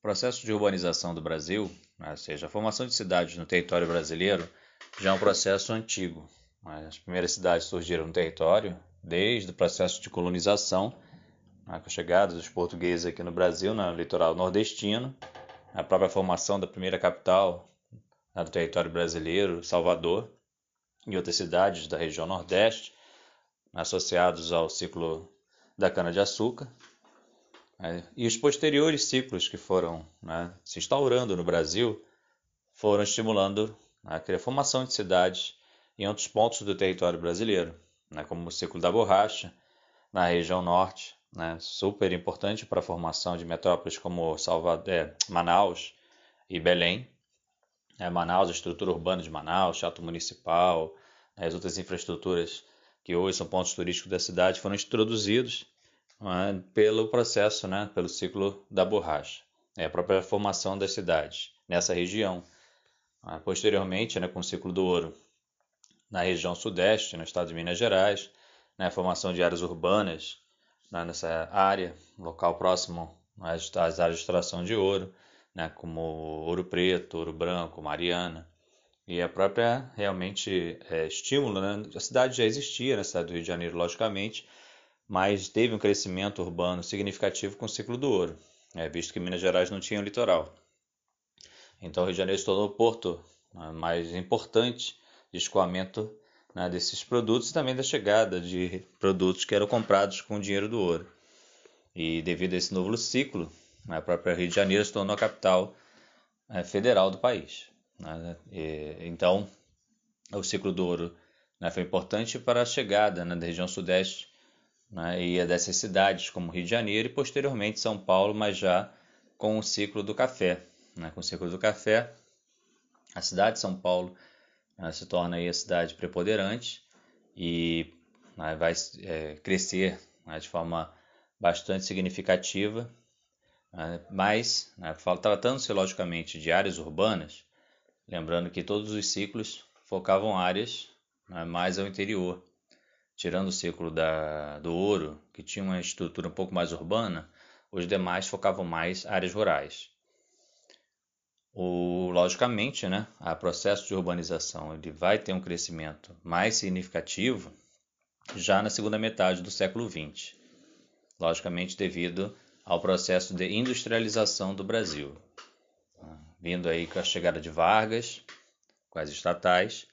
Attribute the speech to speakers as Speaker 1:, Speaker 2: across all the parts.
Speaker 1: O processo de urbanização do Brasil, né, ou seja, a formação de cidades no território brasileiro, já é um processo antigo. Né. As primeiras cidades surgiram no território desde o processo de colonização, né, com a chegada dos portugueses aqui no Brasil, no litoral nordestino, a própria formação da primeira capital do território brasileiro, Salvador, e outras cidades da região Nordeste, associados ao ciclo da cana-de-açúcar, né, e os posteriores ciclos que foram né, se instaurando no Brasil foram estimulando né, a formação de cidades em outros pontos do território brasileiro, né, como o ciclo da borracha, na região norte, né, super importante para a formação de metrópoles como Salvador, é, Manaus e Belém. É, Manaus, a estrutura urbana de Manaus, Teatro Municipal, né, as outras infraestruturas que hoje são pontos turísticos da cidade foram introduzidos né, pelo processo, né, pelo ciclo da borracha, é a própria formação das cidades nessa região. Ah, posteriormente, né, com o ciclo do ouro na região sudeste, no estado de Minas Gerais, né, a formação de áreas urbanas né, nessa área, local próximo às, às, áreas de extração de ouro, né, como Ouro Preto, Ouro Branco, Mariana. E a própria, realmente, é, estímulo, né? a cidade já existia, né, cidade do Rio de Janeiro, logicamente, mas teve um crescimento urbano significativo com o ciclo do ouro, é, visto que Minas Gerais não tinha um litoral. Então, o Rio de Janeiro se tornou o porto né, mais importante de escoamento né, desses produtos e também da chegada de produtos que eram comprados com o dinheiro do ouro. E devido a esse novo ciclo, a própria Rio de Janeiro se tornou a capital é, federal do país. Né? E, então, o ciclo do ouro né, foi importante para a chegada né, da região sudeste né, e dessas cidades como Rio de Janeiro e posteriormente São Paulo, mas já com o ciclo do café. Né? Com o ciclo do café, a cidade de São Paulo né, se torna aí a cidade preponderante e né, vai é, crescer né, de forma bastante significativa, né, mas tratando-se logicamente de áreas urbanas, lembrando que todos os ciclos focavam áreas mais ao interior, tirando o ciclo da, do ouro, que tinha uma estrutura um pouco mais urbana, os demais focavam mais áreas rurais. O, logicamente, né, o processo de urbanização ele vai ter um crescimento mais significativo já na segunda metade do século XX, logicamente devido ao processo de industrialização do Brasil, vindo aí com a chegada de Vargas, com as estatais,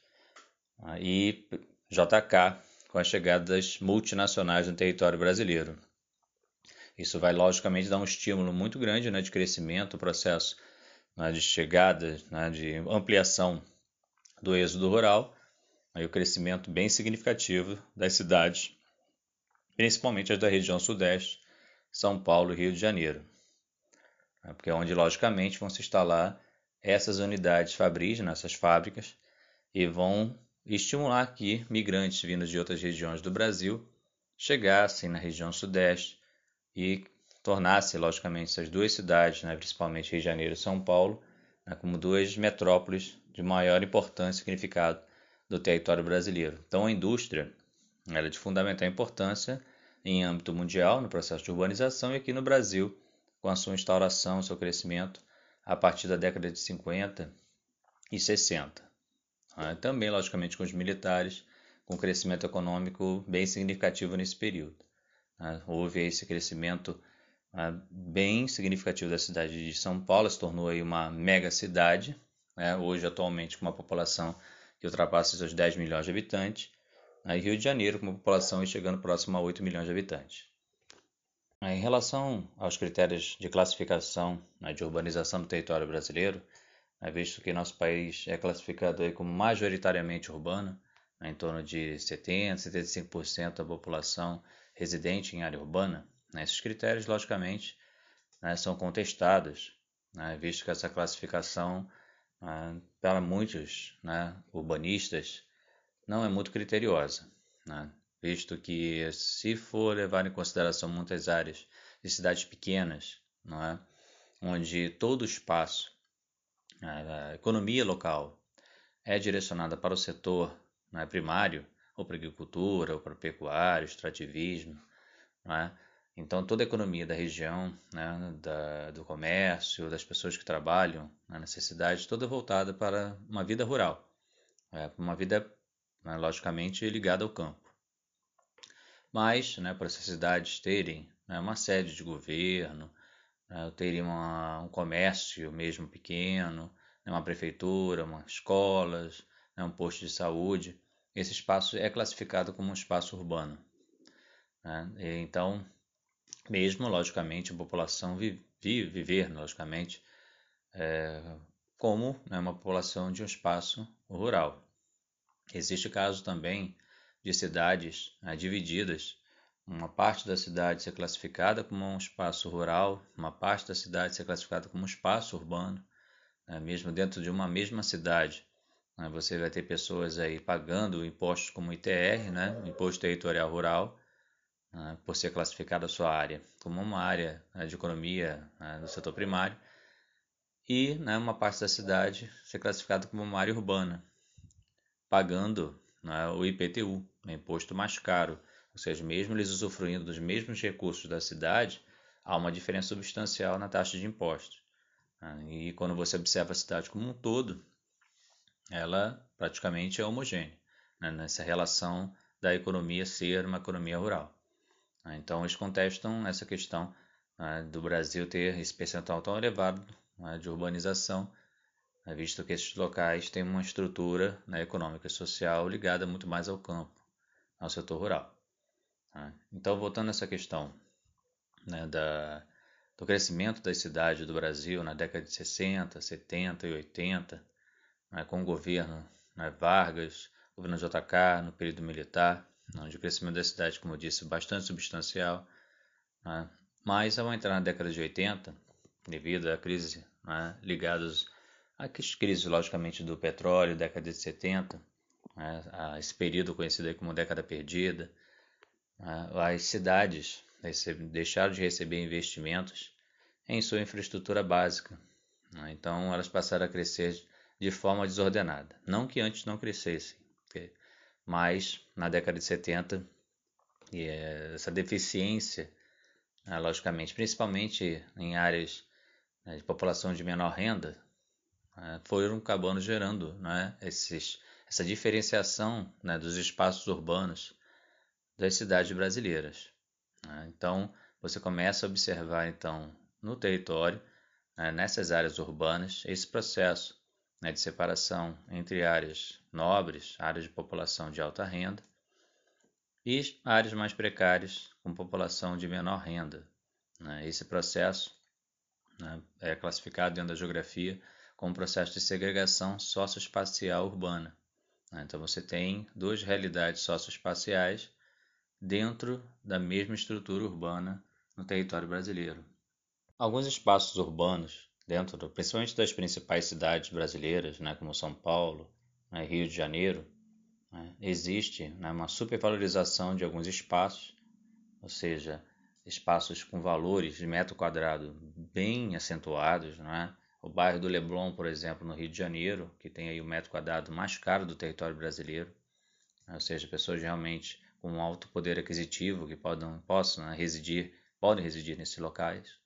Speaker 1: e JK com a chegada das multinacionais no território brasileiro. Isso vai logicamente dar um estímulo muito grande né, de crescimento, o processo né, de chegada, né, de ampliação do êxodo rural, aí o crescimento bem significativo das cidades, principalmente as da região sudeste, São Paulo e Rio de Janeiro, né, porque é onde logicamente vão se instalar essas unidades fabris, nessas fábricas, e vão estimular aqui migrantes vindos de outras regiões do Brasil chegassem na região sudeste e tornasse, logicamente, essas duas cidades, né, principalmente Rio de Janeiro e São Paulo, né, como duas metrópoles de maior importância e significado do território brasileiro. Então, a indústria é de fundamental importância em âmbito mundial no processo de urbanização e aqui no Brasil, com a sua instauração, seu crescimento a partir da década de 50 e 60. Né. Também, logicamente, com os militares, com crescimento econômico bem significativo nesse período. Né. Houve esse crescimento né, bem significativo da cidade de São Paulo, se tornou aí uma mega cidade, né, hoje atualmente com uma população que ultrapassa os 10 milhões de habitantes, né, e Rio de Janeiro com uma população chegando próximo a 8 milhões de habitantes. Em relação aos critérios de classificação né, de urbanização do território brasileiro, visto que nosso país é classificado aí como majoritariamente urbano, né, em torno de 70, 75% da população residente em área urbana, né? Esses critérios, logicamente, né, são contestados, né, visto que essa classificação, né, para muitos né, urbanistas, não é muito criteriosa, né, visto que, se for levar em consideração muitas áreas de cidades pequenas, é? onde todo o espaço, a economia local, é direcionada para o setor né, primário, ou para a agricultura, ou para o pecuário, extrativismo, é? Então, toda a economia da região, né, da, do comércio, das pessoas que trabalham na necessidade, toda voltada para uma vida rural, é, uma vida, né, logicamente, ligada ao campo. Mas, né, para essas cidades terem né, uma sede de governo, né, terem uma, um comércio mesmo pequeno, né, uma prefeitura, uma escolas, né, um posto de saúde, esse espaço é classificado como um espaço urbano. Então, mesmo, logicamente, a população vive, viver, logicamente, é, como uma população de um espaço rural. Existe caso também de cidades divididas, uma parte da cidade ser classificada como um espaço rural, uma parte da cidade ser classificada como um espaço urbano, né, mesmo dentro de uma mesma cidade. Né, você vai ter pessoas aí pagando impostos como ITR, né, Imposto Territorial Rural, né, por ser classificada a sua área como uma área né, de economia né, do setor primário, e né, uma parte da cidade ser classificada como uma área urbana, pagando o IPTU, o imposto mais caro, ou seja, mesmo eles usufruindo dos mesmos recursos da cidade, há uma diferença substancial na taxa de impostos. Né, e quando você observa a cidade como um todo, ela praticamente é homogênea né, nessa relação da economia ser uma economia rural. Né? Então, eles contestam essa questão né, do Brasil ter esse percentual tão elevado né, de urbanização, visto que esses locais têm uma estrutura econômica e social ligada muito mais ao campo, ao setor rural. Então, voltando a essa questão da, do crescimento das cidades do Brasil na década de 60, 70 e 80, com o governo Vargas, governo JK, no período militar, onde o crescimento da cidade, como eu disse, é bastante substancial. Né? Mas ao entrar na década de 80, devido à crise né, ligadas às crises, logicamente, do petróleo, década de 70, né, a esse período conhecido como década perdida, né, as cidades deixaram de receber investimentos em sua infraestrutura básica. Né? Então elas passaram a crescer de forma desordenada. Não que antes não crescessem, mas na década de 70 e essa deficiência, né, logicamente, principalmente em áreas né, de população de menor renda, né, foram acabando gerando né, esses, essa diferenciação né, dos espaços urbanos das cidades brasileiras. Né. Então, você começa a observar então no território, né, nessas áreas urbanas, esse processo né, de separação entre áreas nobres, áreas de população de alta renda, e áreas mais precárias com população de menor renda. Né? Esse processo né, é classificado dentro da geografia como processo de segregação socioespacial urbana. Né? Então você tem duas realidades socioespaciais dentro da mesma estrutura urbana no território brasileiro. Alguns espaços urbanos dentro, principalmente das principais cidades brasileiras, né, como São Paulo, né, Rio de Janeiro, né, existe né, uma supervalorização de alguns espaços, ou seja, espaços com valores de metro quadrado bem acentuados, é? O bairro do Leblon, por exemplo, no Rio de Janeiro, que tem aí o metro quadrado mais caro do território brasileiro, né, ou seja, pessoas realmente com alto poder aquisitivo que podem, possam né, residir, podem residir nesses locais.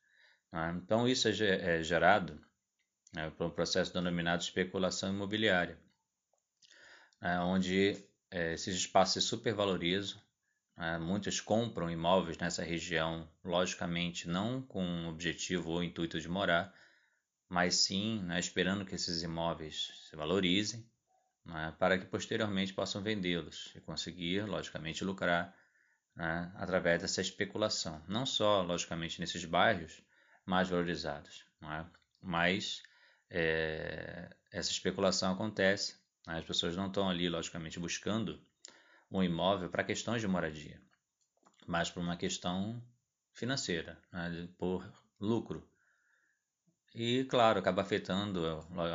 Speaker 1: Né? Então, isso é, é gerado né, por um processo denominado especulação imobiliária, né, onde é, esses espaços se supervalorizam. Né, muitos compram imóveis nessa região, logicamente não com o objetivo ou intuito de morar, mas sim né, esperando que esses imóveis se valorizem né, para que posteriormente possam vendê-los e conseguir, logicamente, lucrar né, através dessa especulação. Não só, logicamente, nesses bairros, mais valorizados. É? Mas é, essa especulação acontece, né? as pessoas não estão ali, logicamente, buscando um imóvel para questões de moradia, mas por uma questão financeira, né? por lucro. E, claro, acaba afetando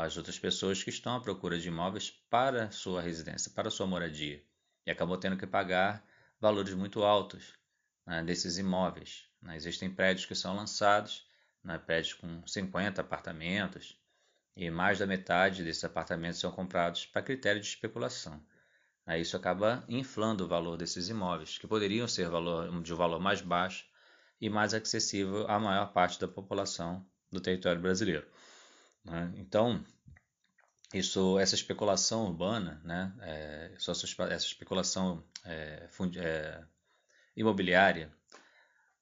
Speaker 1: as outras pessoas que estão à procura de imóveis para sua residência, para sua moradia, e acabam tendo que pagar valores muito altos né, desses imóveis. Né? Existem prédios que são lançados né, prédios com 50 apartamentos, e mais da metade desses apartamentos são comprados para critério de especulação. isso acaba inflando o valor desses imóveis, que poderiam ser valor, de um valor mais baixo, e mais acessível à maior parte da população do território brasileiro. Né? Então, isso, essa especulação urbana, né, é, essa especulação é, é, imobiliária,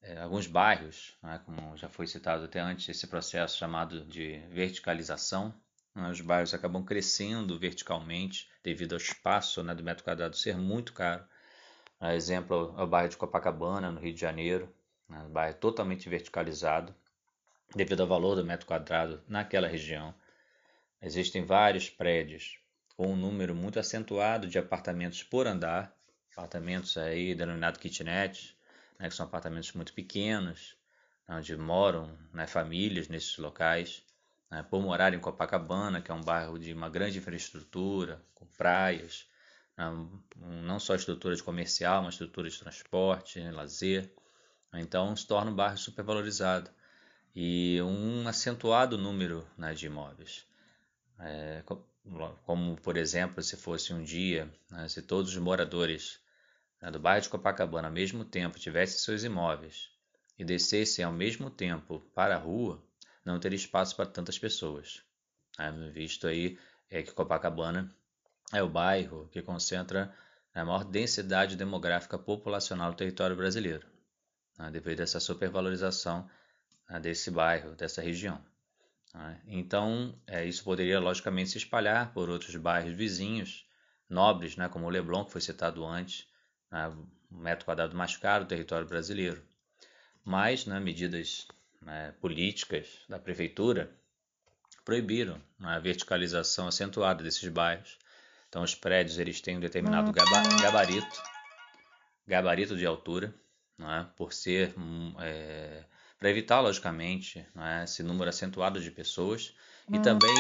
Speaker 1: é, alguns bairros, né, como já foi citado até antes, esse processo chamado de verticalização, né, os bairros acabam crescendo verticalmente devido ao espaço né, do metro quadrado ser muito caro. Exemplo é o bairro de Copacabana, no Rio de Janeiro, né, um bairro totalmente verticalizado devido ao valor do metro quadrado naquela região. Existem vários prédios com um número muito acentuado de apartamentos por andar, apartamentos aí denominados kitnet, né, que são apartamentos muito pequenos, onde moram né, famílias nesses locais. Né, por morar em Copacabana, que é um bairro de uma grande infraestrutura, com praias, né, não só estrutura de comercial, mas estrutura de transporte, lazer. Então se torna um bairro supervalorizado e um acentuado número né, de imóveis. É, como, por exemplo, se fosse um dia, né, se todos os moradores né, do bairro de Copacabana ao mesmo tempo tivessem seus imóveis e descessem ao mesmo tempo para a rua, não teria espaço para tantas pessoas. É, visto aí é que Copacabana é o bairro que concentra a maior densidade demográfica populacional do território brasileiro, né, devido a essa supervalorização desse bairro, dessa região. Né. Então, é, isso poderia logicamente se espalhar por outros bairros vizinhos, nobres, né, como o Leblon, que foi citado antes, né, um metro quadrado mais caro do território brasileiro. Mas, né, medidas né, políticas da prefeitura proibiram a verticalização acentuada desses bairros. Então, os prédios eles têm um determinado gabarito, gabarito de altura, por ser é, para evitar, logicamente, é? esse número acentuado de pessoas e também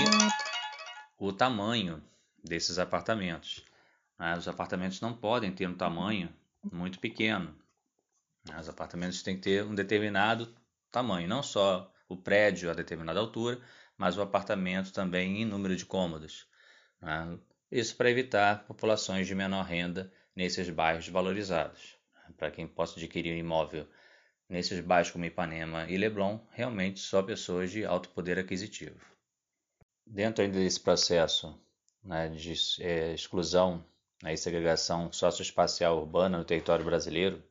Speaker 1: o tamanho desses apartamentos. Né? Os apartamentos não podem ter um tamanho muito pequeno. Né? Os apartamentos têm que ter um determinado tamanho, não só o prédio a determinada altura, mas o apartamento também em número de cômodos. Né? Isso para evitar populações de menor renda nesses bairros valorizados. Para quem possa adquirir um imóvel nesses bairros como Ipanema e Leblon, realmente só pessoas de alto poder aquisitivo. Dentro ainda desse processo né, de é, exclusão né, e segregação socioespacial urbana no território brasileiro,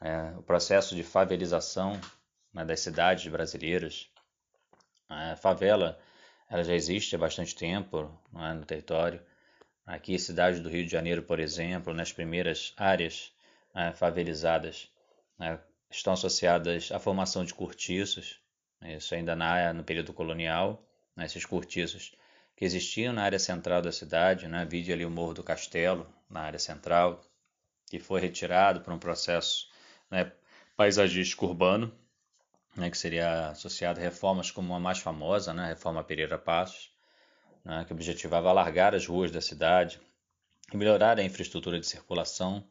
Speaker 1: é, o processo de favelização né, das cidades brasileiras. A favela ela já existe há bastante tempo é, no território. Aqui, a cidade do Rio de Janeiro, por exemplo, nas primeiras áreas é, favelizadas, né, estão associadas à formação de cortiços, isso ainda na, no período colonial, né, esses cortiços que existiam na área central da cidade, né? vide ali o Morro do Castelo, na área central, que foi retirado por um processo né, paisagístico urbano, né, que seria associado a reformas como a mais famosa, né, a Reforma Pereira Passos, né, que objetivava alargar as ruas da cidade e melhorar a infraestrutura de circulação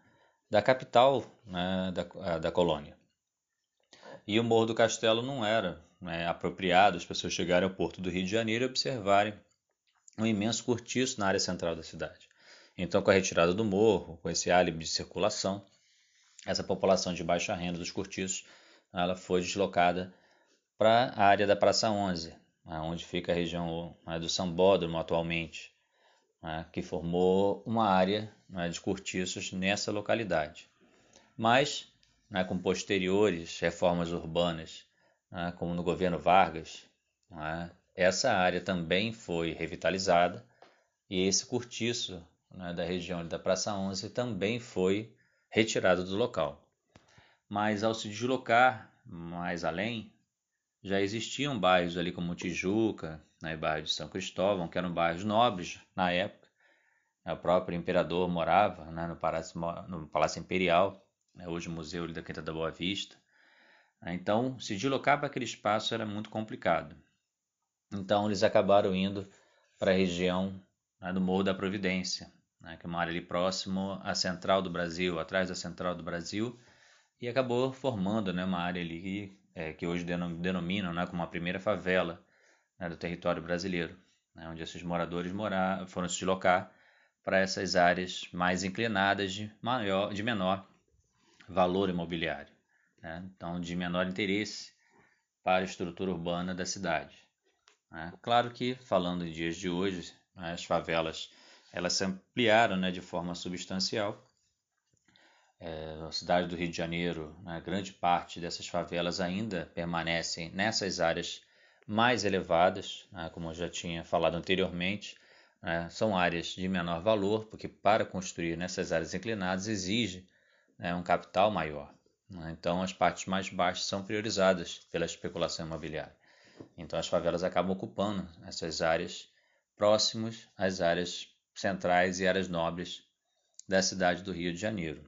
Speaker 1: da capital né, da, da colônia. E o Morro do Castelo não era né, apropriado as pessoas chegarem ao porto do Rio de Janeiro e observarem um imenso cortiço na área central da cidade. Então, com a retirada do morro, com esse álibi de circulação, essa população de baixa renda dos cortiços ela foi deslocada para a área da Praça 11, né, onde fica a região né, do Sambódromo atualmente, né, que formou uma área de cortiços nessa localidade. Mas, com posteriores reformas urbanas, como no governo Vargas, essa área também foi revitalizada e esse cortiço né, da região da Praça 11 também foi retirado do local. Mas ao se deslocar mais além, já existiam bairros ali como Tijuca, né, bairro de São Cristóvão, que eram bairros nobres na época. O próprio imperador morava né, no, Palácio, no Palácio Imperial, né, hoje o Museu da Quinta da Boa Vista. Então, se deslocar para aquele espaço era muito complicado. Então eles acabaram indo para a região né, do Morro da Providência, né, que é uma área ali próximo à central do Brasil, atrás da central do Brasil, e acabou formando né, uma área ali é, que hoje denominam né, como a primeira favela né, do território brasileiro, né, onde esses moradores foram se deslocar para essas áreas mais inclinadas de, maior, de menor valor imobiliário. né? então de menor interesse para a estrutura urbana da cidade. Né? Claro que, falando em dias de hoje, né, as favelas elas se ampliaram né, de forma substancial. É, a cidade do Rio de Janeiro, né, grande parte dessas favelas ainda permanecem nessas áreas mais elevadas, né, como eu já tinha falado anteriormente, né, são áreas de menor valor, porque para construir nessas áreas inclinadas exige né, um capital maior. Né, então, as partes mais baixas são priorizadas pela especulação imobiliária. Então, as favelas acabam ocupando essas áreas próximas às áreas centrais e áreas nobres da cidade do Rio de Janeiro.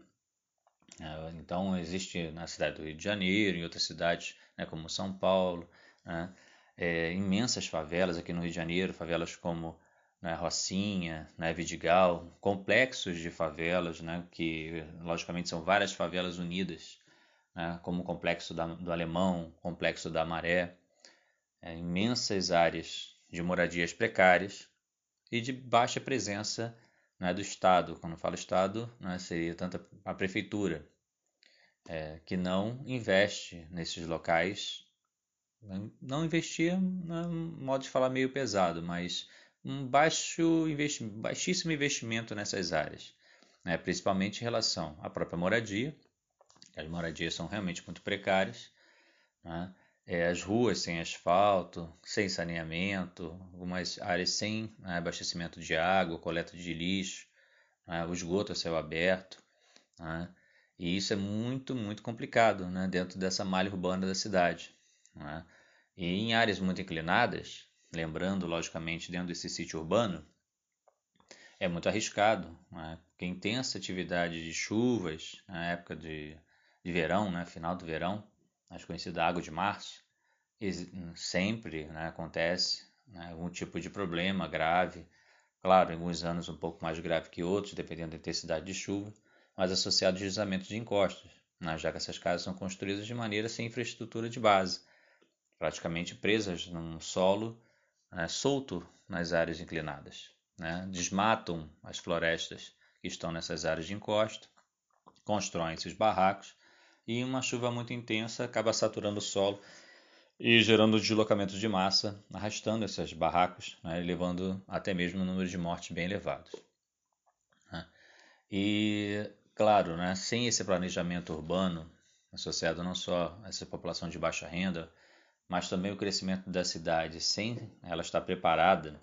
Speaker 1: É, então, existe na cidade do Rio de Janeiro, em outras cidades, né, como São Paulo, né, é, imensas favelas aqui no Rio de Janeiro, favelas como né, Rocinha, né, Vidigal, complexos de favelas, né, que logicamente são várias favelas unidas, né, como o complexo da, do Alemão, complexo da Maré, é, imensas áreas de moradias precárias e de baixa presença né, do Estado. Quando falo Estado, né, seria tanto a prefeitura, é, que não investe nesses locais. Não investir, né, modo de falar meio pesado, mas um baixo investi baixíssimo investimento nessas áreas, né, principalmente em relação à própria moradia. As moradias são realmente muito precárias. Né, é, as ruas sem asfalto, sem saneamento, algumas áreas sem né, abastecimento de água, coleta de lixo, né, o esgoto a céu aberto. Né, e isso é muito, muito complicado né, dentro dessa malha urbana da cidade. Né. E em áreas muito inclinadas, lembrando, logicamente, dentro desse sítio urbano, é muito arriscado. Né? Quem tem essa atividade de chuvas, na época de, de verão, né, final do verão, mais conhecida água de março, sempre né, acontece né, algum tipo de problema grave. Claro, em alguns anos um pouco mais grave que outros, dependendo da intensidade de chuva, mas associado ao deslizamento de encostos, né, já que essas casas são construídas de maneira sem infraestrutura de base, praticamente presas num solo né, solto nas áreas inclinadas. Né, desmatam as florestas que estão nessas áreas de encosto, constroem-se os barracos e uma chuva muito intensa acaba saturando o solo e gerando deslocamento de massa, arrastando esses barracos, né, levando até mesmo um número de mortes bem elevados. Né. E, claro, né, sem esse planejamento urbano, associado não só a essa população de baixa renda, mas também o crescimento da cidade, sem ela estar preparada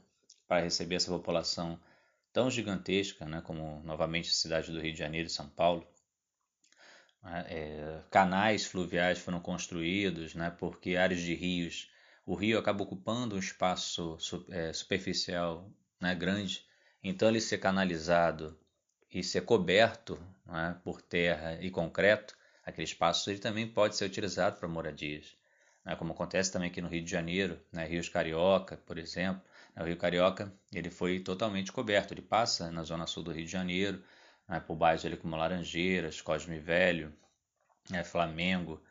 Speaker 1: para receber essa população tão gigantesca, né, como novamente a cidade do Rio de Janeiro e São Paulo, né? É, canais fluviais foram construídos, né, porque áreas de rios, o rio acaba ocupando um espaço é, superficial né, grande, então ele ser canalizado e ser coberto né, por terra e concreto, aquele espaço ele também pode ser utilizado para moradias. Né, como acontece também aqui no Rio de Janeiro, né, Rios Carioca, por exemplo. Né, o Rio Carioca ele foi totalmente coberto, ele passa na zona sul do Rio de Janeiro, né, por baixo ali como Laranjeiras, Cosme Velho, né, Flamengo,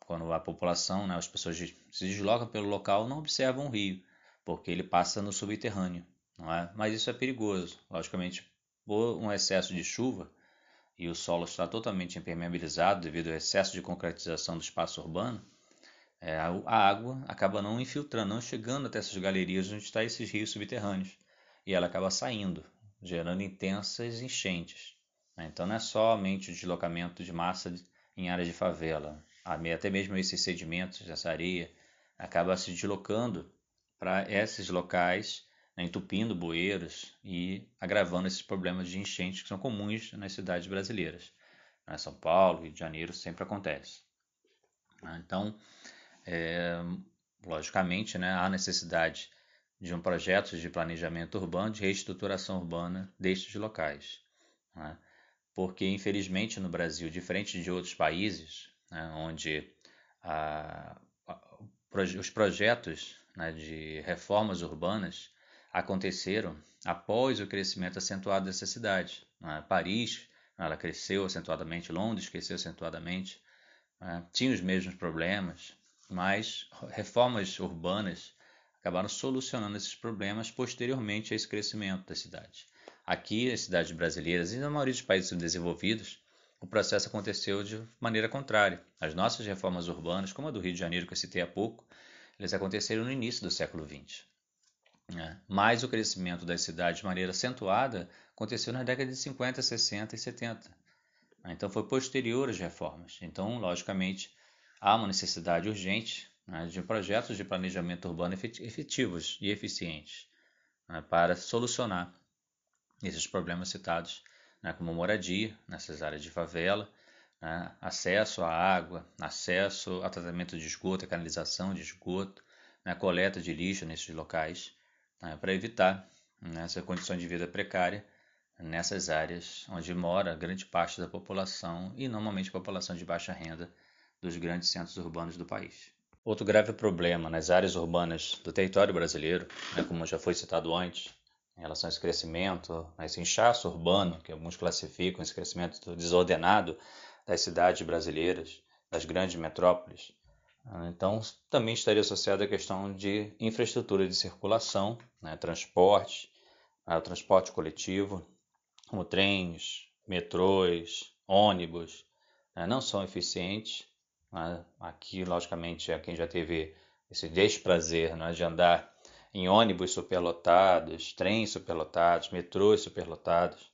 Speaker 1: quando a população, né, as pessoas se deslocam pelo local, não observam o rio, porque ele passa no subterrâneo, não é? Mas isso é perigoso, logicamente, por um excesso de chuva e o solo está totalmente impermeabilizado devido ao excesso de concretização do espaço urbano, é, a água acaba não infiltrando, não chegando até essas galerias onde estão esses rios subterrâneos e ela acaba saindo, gerando intensas enchentes. Né? Então não é somente o deslocamento de massa em áreas de favela, até mesmo esses sedimentos, essa areia, acaba se deslocando para esses locais, né, entupindo bueiros e agravando esses problemas de enchentes que são comuns nas cidades brasileiras. Né? São Paulo, Rio de Janeiro, sempre acontece. Né? Então, é, logicamente, né, há necessidade de um projeto de planejamento urbano, de reestruturação urbana destes locais. Né? Porque, infelizmente, no Brasil, diferente de outros países, né, onde a, a, os projetos né, de reformas urbanas aconteceram após o crescimento acentuado dessa cidade. Né? Paris, ela cresceu acentuadamente, Londres cresceu acentuadamente, né? tinha os mesmos problemas, mas reformas urbanas acabaram solucionando esses problemas posteriormente a esse crescimento das cidades. Aqui, as cidades brasileiras e na maioria dos países desenvolvidos, o processo aconteceu de maneira contrária. As nossas reformas urbanas, como a do Rio de Janeiro que eu citei há pouco, eles aconteceram no início do século XX. Né? Mas o crescimento das cidades de maneira acentuada aconteceu na década de 50, 60 e 70. Né? Então foi posterior às reformas. Então, logicamente, há uma necessidade urgente né, de projetos de planejamento urbano efetivos e eficientes né, para solucionar esses problemas citados, né, como moradia nessas áreas de favela, né, acesso à água, acesso a tratamento de esgoto, a canalização de esgoto, né, coleta de lixo nesses locais, né, para evitar essa condição de vida precária nessas áreas onde mora grande parte da população e normalmente população de baixa renda dos grandes centros urbanos do país. Outro grave problema nas áreas urbanas do território brasileiro, né, como já foi citado antes, em relação a esse crescimento, a esse inchaço urbano, que alguns classificam esse crescimento desordenado das cidades brasileiras, das grandes metrópoles. Então, também estaria associada a questão de infraestrutura de circulação, né, transporte, o transporte coletivo, como trens, metrôs, ônibus, né, não são eficientes. Né? Aqui, logicamente, é quem já teve esse desprazer né, de andar em ônibus superlotados, trens superlotados, metrôs superlotados.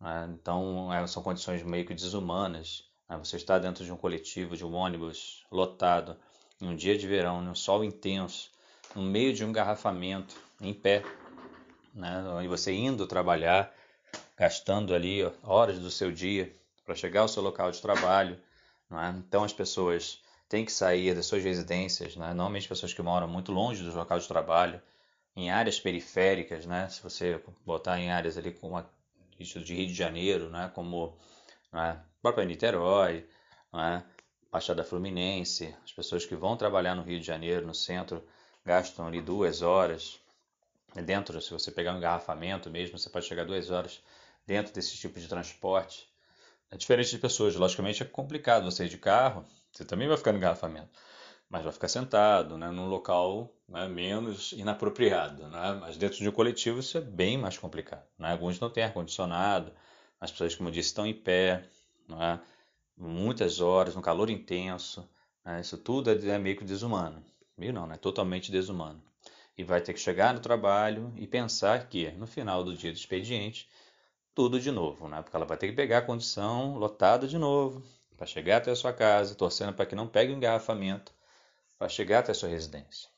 Speaker 1: Né? Então, é, são condições meio que desumanas. Né? Você está dentro de um coletivo, de um ônibus lotado, em um dia de verão, num sol intenso, no meio de um engarrafamento, em pé, né? e você indo trabalhar, gastando ali horas do seu dia para chegar ao seu local de trabalho. É? Então, as pessoas têm que sair das suas residências, né? normalmente pessoas que moram muito longe dos locais de trabalho, em áreas periféricas, né? se você botar em áreas ali como isso de Rio de Janeiro, né? como né? própria Niterói, né? Baixada Fluminense, as pessoas que vão trabalhar no Rio de Janeiro, no centro, gastam ali duas horas. Dentro, se você pegar um engarrafamento mesmo, você pode chegar duas horas dentro desse tipo de transporte. É diferente de pessoas, logicamente é complicado você ir de carro, você também vai ficar no engarrafamento, mas vai ficar sentado, né, num local né, menos inapropriado. Né? Mas dentro de um coletivo isso é bem mais complicado. Né? Alguns não têm ar-condicionado, as pessoas, como eu disse, estão em pé, né? muitas horas, no calor intenso. Né? Isso tudo é, é meio que desumano. Meio não, né? Totalmente desumano. E vai ter que chegar no trabalho e pensar que, no final do dia do expediente, tudo de novo, né? Porque ela vai ter que pegar a condição lotada de novo para chegar até a sua casa, torcendo para que não pegue o engarrafamento para chegar até a sua residência.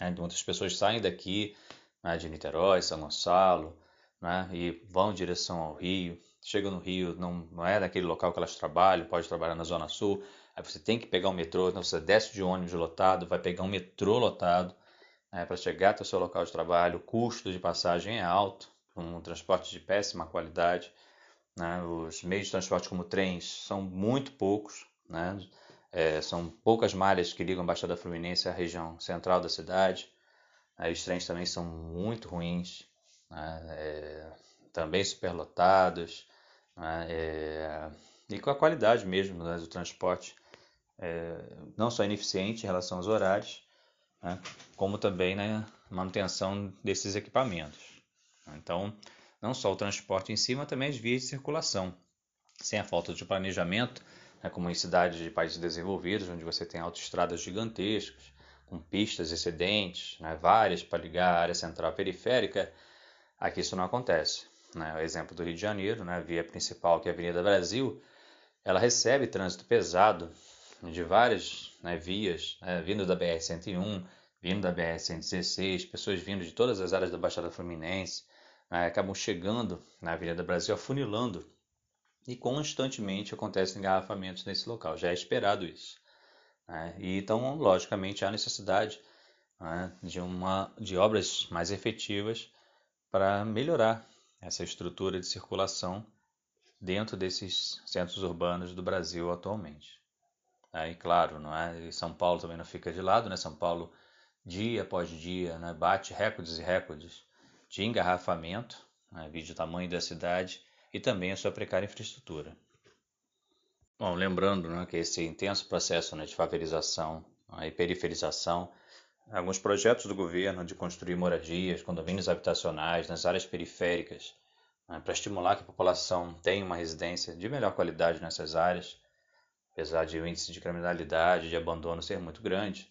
Speaker 1: É, muitas pessoas saem daqui né, de Niterói, São Gonçalo, né, e vão em direção ao Rio. Chegam no Rio, não, não é naquele local que elas trabalham, pode trabalhar na Zona Sul. Aí você tem que pegar um metrô, então você desce de ônibus lotado, vai pegar um metrô lotado né, para chegar até o seu local de trabalho. O custo de passagem é alto, um transporte de péssima qualidade. Né? Os meios de transporte como trens são muito poucos, né? É, são poucas malhas que ligam a Baixada Fluminense à região central da cidade. os trens também são muito ruins, né? é, também superlotados, né? é, e com a qualidade mesmo né, do transporte é, não só ineficiente em relação aos horários, né? como também na manutenção desses equipamentos. Então, não só o transporte em si, mas também as vias de circulação. Sem a falta de planejamento, né, como em cidades de países desenvolvidos, onde você tem autoestradas gigantescas, com pistas excedentes, né, várias para ligar a área central periférica, aqui isso não acontece. Né? O exemplo do Rio de Janeiro, né, a via principal, que é a Avenida Brasil, ela recebe trânsito pesado de várias né, vias, né, vindo da BR-101, vindo da BR-116, pessoas vindo de todas as áreas da Baixada Fluminense, acabam chegando na Avenida Brasil, afunilando, e constantemente acontecem engarrafamentos nesse local. Já é esperado isso. Né? E então, logicamente, há necessidade né, de, uma, de obras mais efetivas para melhorar essa estrutura de circulação dentro desses centros urbanos do Brasil atualmente. Aí, claro, não é? E São Paulo também não fica de lado, né? São Paulo, dia após dia, né? bate recordes e recordes de engarrafamento, né, vídeo tamanho da cidade e também a sua precária infraestrutura. Bom, lembrando né, que esse intenso processo né, de favelização né, e periferização, alguns projetos do governo de construir moradias, condomínios habitacionais nas áreas periféricas né, para estimular que a população tenha uma residência de melhor qualidade nessas áreas, apesar de o índice de criminalidade, de abandono ser muito grande.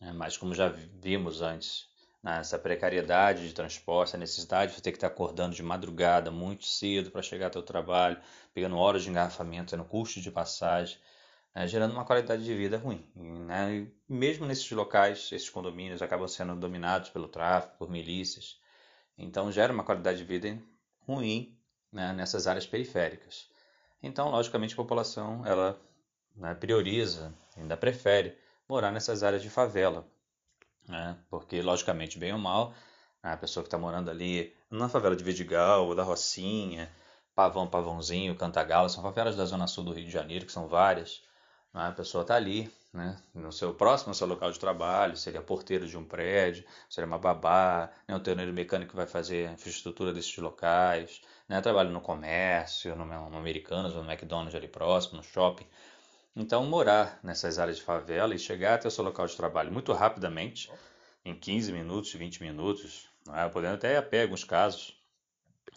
Speaker 1: Né, mas como já vimos antes, né, essa precariedade de transporte, a necessidade de ter que estar acordando de madrugada muito cedo para chegar até o trabalho, pegando horas de engarrafamento, tendo custo de passagem, né, gerando uma qualidade de vida ruim. Né? E mesmo nesses locais, esses condomínios acabam sendo dominados pelo tráfico, por milícias. Então gera uma qualidade de vida ruim né, nessas áreas periféricas. Então, logicamente, a população ela né, prioriza, ainda prefere morar nessas áreas de favela, né, porque, logicamente, bem ou mal, a pessoa que está morando ali na favela de Vidigal, ou da Rocinha, Pavão, Pavãozinho, Cantagalo, são favelas da zona sul do Rio de Janeiro, que são várias, né, a pessoa está ali, né, no seu próximo ao seu local de trabalho, seria porteiro de um prédio, seria uma babá, né, um torneiro mecânico que vai fazer a infraestrutura desses locais, né, trabalha no comércio, no, no Americanas, no McDonald's ali próximo, no shopping. Então, morar nessas áreas de favela e chegar até o seu local de trabalho muito rapidamente, em 15 minutos, 20 minutos, né, podendo até a pé alguns casos,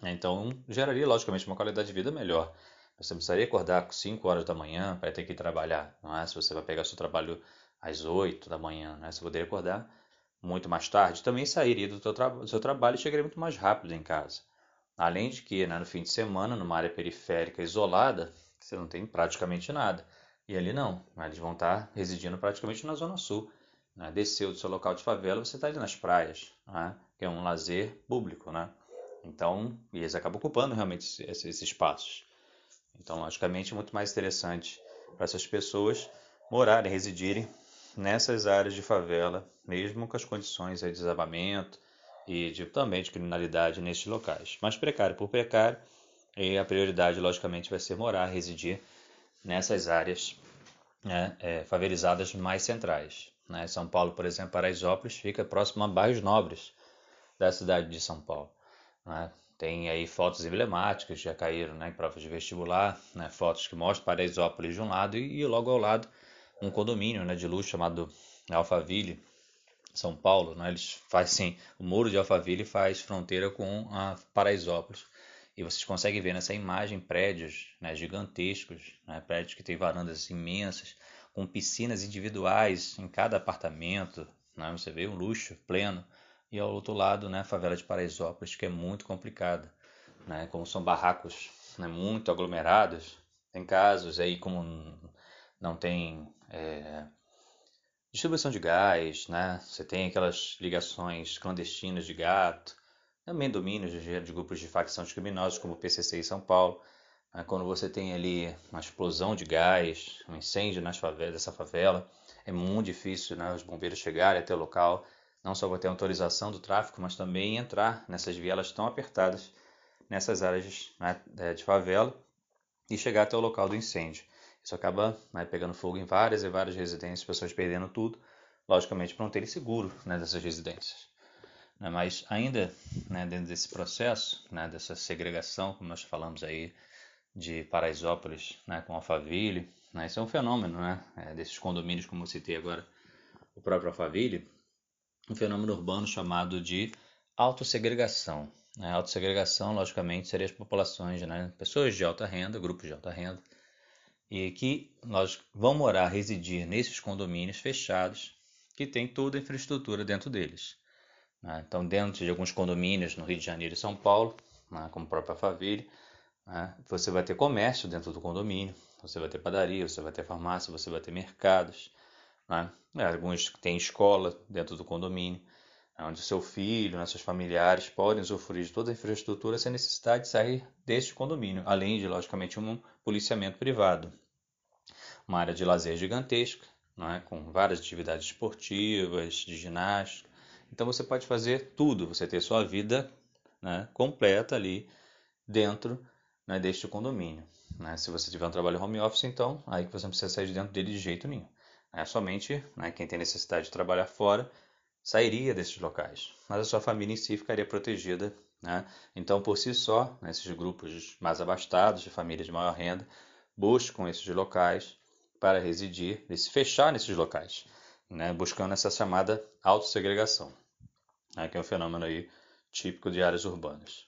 Speaker 1: né, então geraria, logicamente, uma qualidade de vida melhor. Você precisaria acordar 5 horas da manhã para ter que ir trabalhar, não é? Se você vai pegar seu trabalho às 8 da manhã, né? Você poderia acordar muito mais tarde. Também sairia do, tra do seu trabalho e chegaria muito mais rápido em casa. Além de que, né, no fim de semana, numa área periférica isolada, você não tem praticamente nada. E ali não, eles vão estar residindo praticamente na Zona Sul. Né? Desceu do seu local de favela, você está ali nas praias, né? que é um lazer público. Né? Então, eles acabam ocupando realmente esses espaços. Então, logicamente, é muito mais interessante para essas pessoas morarem, residirem nessas áreas de favela, mesmo com as condições de desabamento e de, também de criminalidade nesses locais. Mas precário por precário, a prioridade, logicamente, vai ser morar, residir nessas áreas né, é, favelizadas mais centrais. Né? São Paulo, por exemplo, Paraisópolis fica próximo a bairros nobres da cidade de São Paulo. Né? Tem aí fotos emblemáticas já caíram né, em provas de vestibular, né, fotos que mostram Paraisópolis de um lado e, e logo ao lado um condomínio né, de luxo chamado Alphaville, São Paulo. Né, eles fazem o muro de Alphaville faz fronteira com a Paraisópolis. E vocês conseguem ver nessa imagem prédios né, gigantescos, né, prédios que têm varandas imensas, com piscinas individuais em cada apartamento. Né, você vê um luxo pleno. E ao outro lado, né, a favela de Paraisópolis, que é muito complicada, né, como são barracos né, muito aglomerados, tem casos aí como não tem é, distribuição de gás, né, você tem aquelas ligações clandestinas de gato, também domínios de, grupos de facções criminosos como o PCC em São Paulo, né, quando você tem ali uma explosão de gás, um incêndio nas favelas, dessa favela, é muito difícil né, os bombeiros chegarem até o local, não só para ter autorização do tráfico, mas também entrar nessas vielas tão apertadas, nessas áreas né, de favela e chegar até o local do incêndio. Isso acaba né, pegando fogo em várias e várias residências, pessoas perdendo tudo, logicamente para não terem seguro né, dessas residências. Né, mas ainda né, dentro desse processo, né, dessa segregação, como nós falamos aí, de Paraisópolis né, com Alphaville, né, isso é um fenômeno né, é, desses condomínios, como eu citei agora, o próprio Alphaville, um fenômeno urbano chamado de autossegregação. A autossegregação, logicamente, seria as populações, né? pessoas de alta renda, grupos de alta renda, e que nós vão morar, residir nesses condomínios fechados, que tem toda a infraestrutura dentro deles. Né? Então, dentro de alguns condomínios no Rio de Janeiro e São Paulo, né? como própria Faville, né? você vai ter comércio dentro do condomínio, você vai ter padaria, você vai ter farmácia, você vai ter mercados, né? É, alguns têm escola dentro do condomínio, onde seu filho, né, seus familiares podem usufruir de toda a infraestrutura sem necessidade de sair deste condomínio, além de, logicamente, um policiamento privado. Uma área de lazer gigantesca, é? com várias atividades esportivas, de ginástica. Então você pode fazer tudo, você ter sua vida né, completa ali dentro né, deste condomínio. Né? Se você tiver um trabalho home office, então aí que você não precisa sair de dentro dele de jeito nenhum. É, somente né, quem tem necessidade de trabalhar fora sairia desses locais, mas a sua família em si ficaria protegida. Né? Então, por si só, né, esses grupos mais abastados, de famílias de maior renda, buscam esses locais para residir e se fechar nesses locais, né, buscando essa chamada autossegregação, né, que é um fenômeno aí típico de áreas urbanas.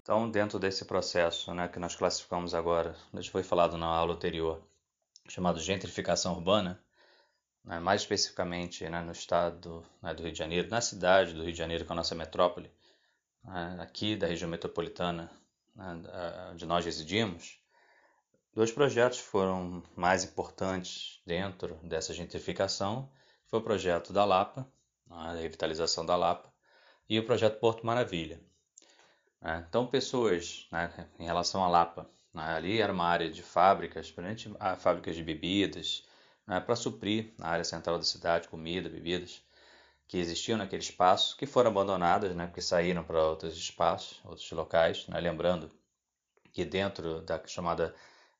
Speaker 1: Então, dentro desse processo né, que nós classificamos agora, já foi falado na aula anterior, chamado gentrificação urbana, né, mais especificamente né, no estado né, do Rio de Janeiro, na cidade do Rio de Janeiro, que é a nossa metrópole, né, aqui da região metropolitana né, onde nós residimos, dois projetos foram mais importantes dentro dessa gentrificação. Foi o projeto da Lapa, a revitalização da Lapa, e o projeto Porto Maravilha. Né? Então, pessoas, né, em relação à Lapa, né, ali era uma área de fábricas, principalmente fábricas de bebidas, né, para suprir a área central da cidade, comida, bebidas, que existiam naquele espaço, que foram abandonadas, né, porque saíram para outros espaços, outros locais. Né, lembrando que dentro da chamada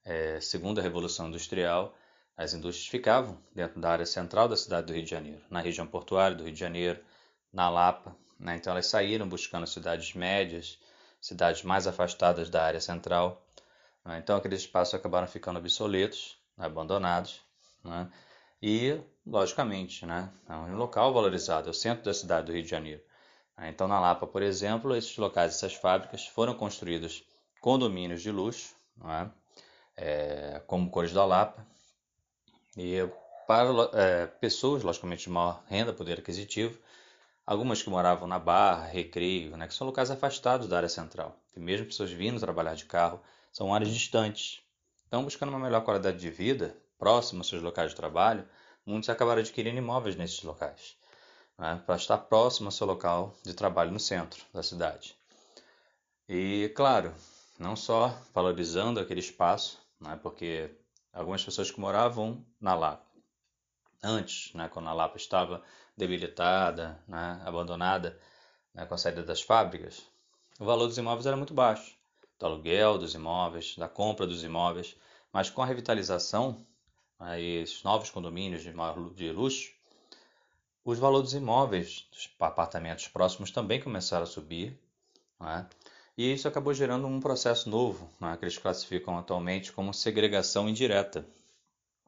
Speaker 1: é, segunda revolução industrial, as indústrias ficavam dentro da área central da cidade do Rio de Janeiro, na região portuária do Rio de Janeiro, na Lapa. Né? Então elas saíram buscando cidades médias, cidades mais afastadas da área central. Né? Então aqueles espaços acabaram ficando obsoletos, abandonados. Né? E, logicamente, né? é um local valorizado, é o centro da cidade do Rio de Janeiro. Então, na Lapa, por exemplo, esses locais, essas fábricas foram construídos condomínios de luxo, é? Como Cores da Lapa, e para é, pessoas, logicamente, de maior renda, poder aquisitivo, Algumas que moravam na Barra, Recreio, né, que são locais afastados da área central. E mesmo pessoas vindo trabalhar de carro, são áreas distantes. Então, buscando uma melhor qualidade de vida, próximo aos seus locais de trabalho, muitos acabaram adquirindo imóveis nesses locais, né, para estar próximo ao seu local de trabalho no centro da cidade. E, claro, não só valorizando aquele espaço, né, porque algumas pessoas que moravam na Lapa, antes, né, quando a Lapa estava debilitada, né, abandonada né, com a saída das fábricas, o valor dos imóveis era muito baixo, do aluguel dos imóveis, da compra dos imóveis, mas com a revitalização né, e os novos condomínios de, de luxo, os valores dos imóveis dos apartamentos próximos também começaram a subir, né, e isso acabou gerando um processo novo, né, que eles classificam atualmente como segregação indireta.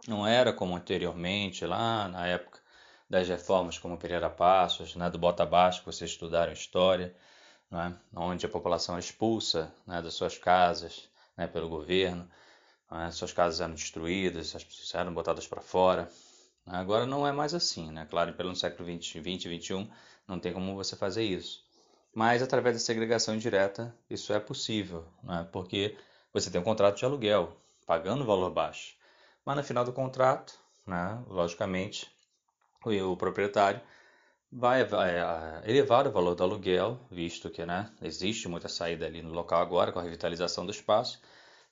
Speaker 1: Não era como anteriormente, lá na época das reformas como Pereira Passos, né, do Bota Abaixo, que vocês estudaram história, né, onde a população é expulsa né, das suas casas né, pelo governo, né, suas casas eram destruídas, as pessoas eram botadas para fora. Agora não é mais assim, né? Claro, pelo século 20, 20 e 21 não tem como você fazer isso. Mas através da segregação indireta isso é possível, né? porque você tem um contrato de aluguel, pagando um valor baixo. Mas no final do contrato, né, logicamente, o proprietário vai, vai elevar o valor do aluguel, visto que né, existe muita saída ali no local agora com a revitalização do espaço,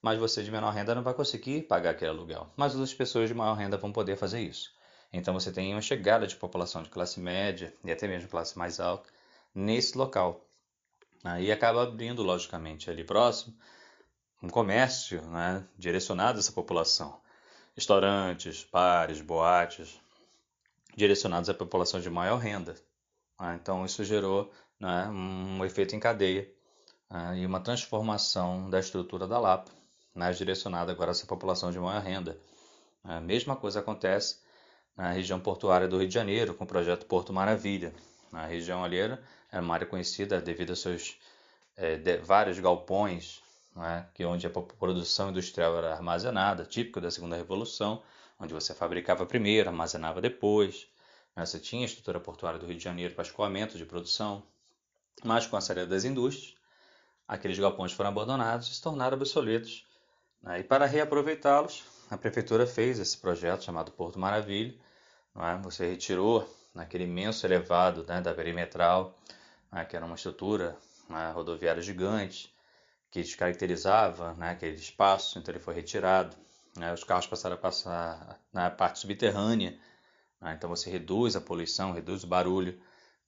Speaker 1: mas você de menor renda não vai conseguir pagar aquele aluguel. Mas as pessoas de maior renda vão poder fazer isso. Então você tem uma chegada de população de classe média e até mesmo classe mais alta nesse local. E acaba abrindo, logicamente, ali próximo, um comércio né, direcionado a essa população. Restaurantes, bares, boates, direcionados à população de maior renda. Né? Então, isso gerou né, um efeito em cadeia né, e uma transformação da estrutura da Lapa, né, direcionada agora a essa população de maior renda. A mesma coisa acontece na região portuária do Rio de Janeiro, com o projeto Porto Maravilha. A região ali era uma área conhecida devido a seus é, de, vários galpões, né, que onde a produção industrial era armazenada, típico da segunda revolução, onde você fabricava primeiro, armazenava depois. Né? Você tinha a estrutura portuária do Rio de Janeiro para escoamento de produção, mas com a saída das indústrias, aqueles galpões foram abandonados e se tornaram obsoletos. Né? E para reaproveitá-los, a prefeitura fez esse projeto chamado Porto Maravilha. É? Você retirou aquele imenso elevado né, da perimetral, né, que era uma estrutura né, rodoviária gigante, que descaracterizava né, aquele espaço, então ele foi retirado. Né, os carros passaram a passar na parte subterrânea, né, então você reduz a poluição, reduz o barulho,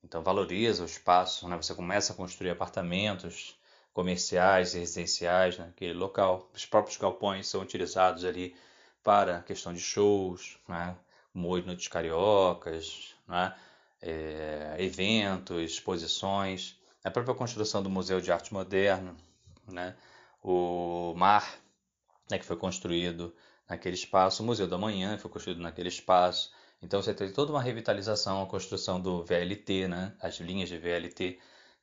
Speaker 1: então valoriza o espaço, né, você começa a construir apartamentos comerciais e residenciais naquele local. Os próprios galpões são utilizados ali para a questão de shows, né, Cariocas, né, é, eventos, exposições, a própria construção do Museu de Arte Moderna, né, o mar né, que foi construído naquele espaço, o Museu da Manhã foi construído naquele espaço. Então você tem toda uma revitalização, a construção do VLT, né, as linhas de VLT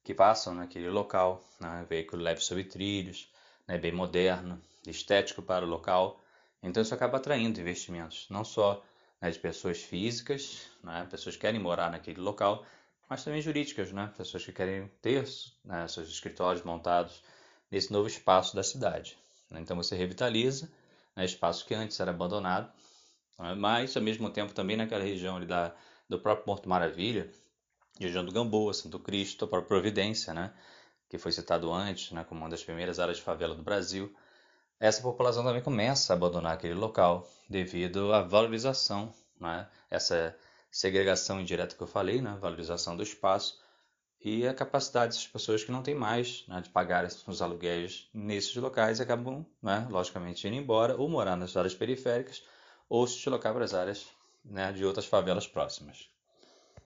Speaker 1: que passam naquele local, né? veículo leve sobre trilhos, né? bem moderno, estético para o local. Então isso acaba atraindo investimentos, não só né, de pessoas físicas, né? pessoas que querem morar naquele local, mas também jurídicas, né? pessoas que querem ter né, seus escritórios montados nesse novo espaço da cidade. Então você revitaliza né, espaço que antes era abandonado, né, mas ao mesmo tempo também naquela região ali da, do próprio Porto Maravilha, região do Gamboa, Santo Cristo, a própria Providência, né, que foi citado antes né, como uma das primeiras áreas de favela do Brasil, essa população também começa a abandonar aquele local devido à valorização, né, essa segregação indireta que eu falei, né, valorização do espaço, e a capacidade dessas pessoas que não têm mais né, de pagar os aluguéis nesses locais acabam, né, logicamente, indo embora ou morar nas áreas periféricas ou se deslocar para as áreas né, de outras favelas próximas.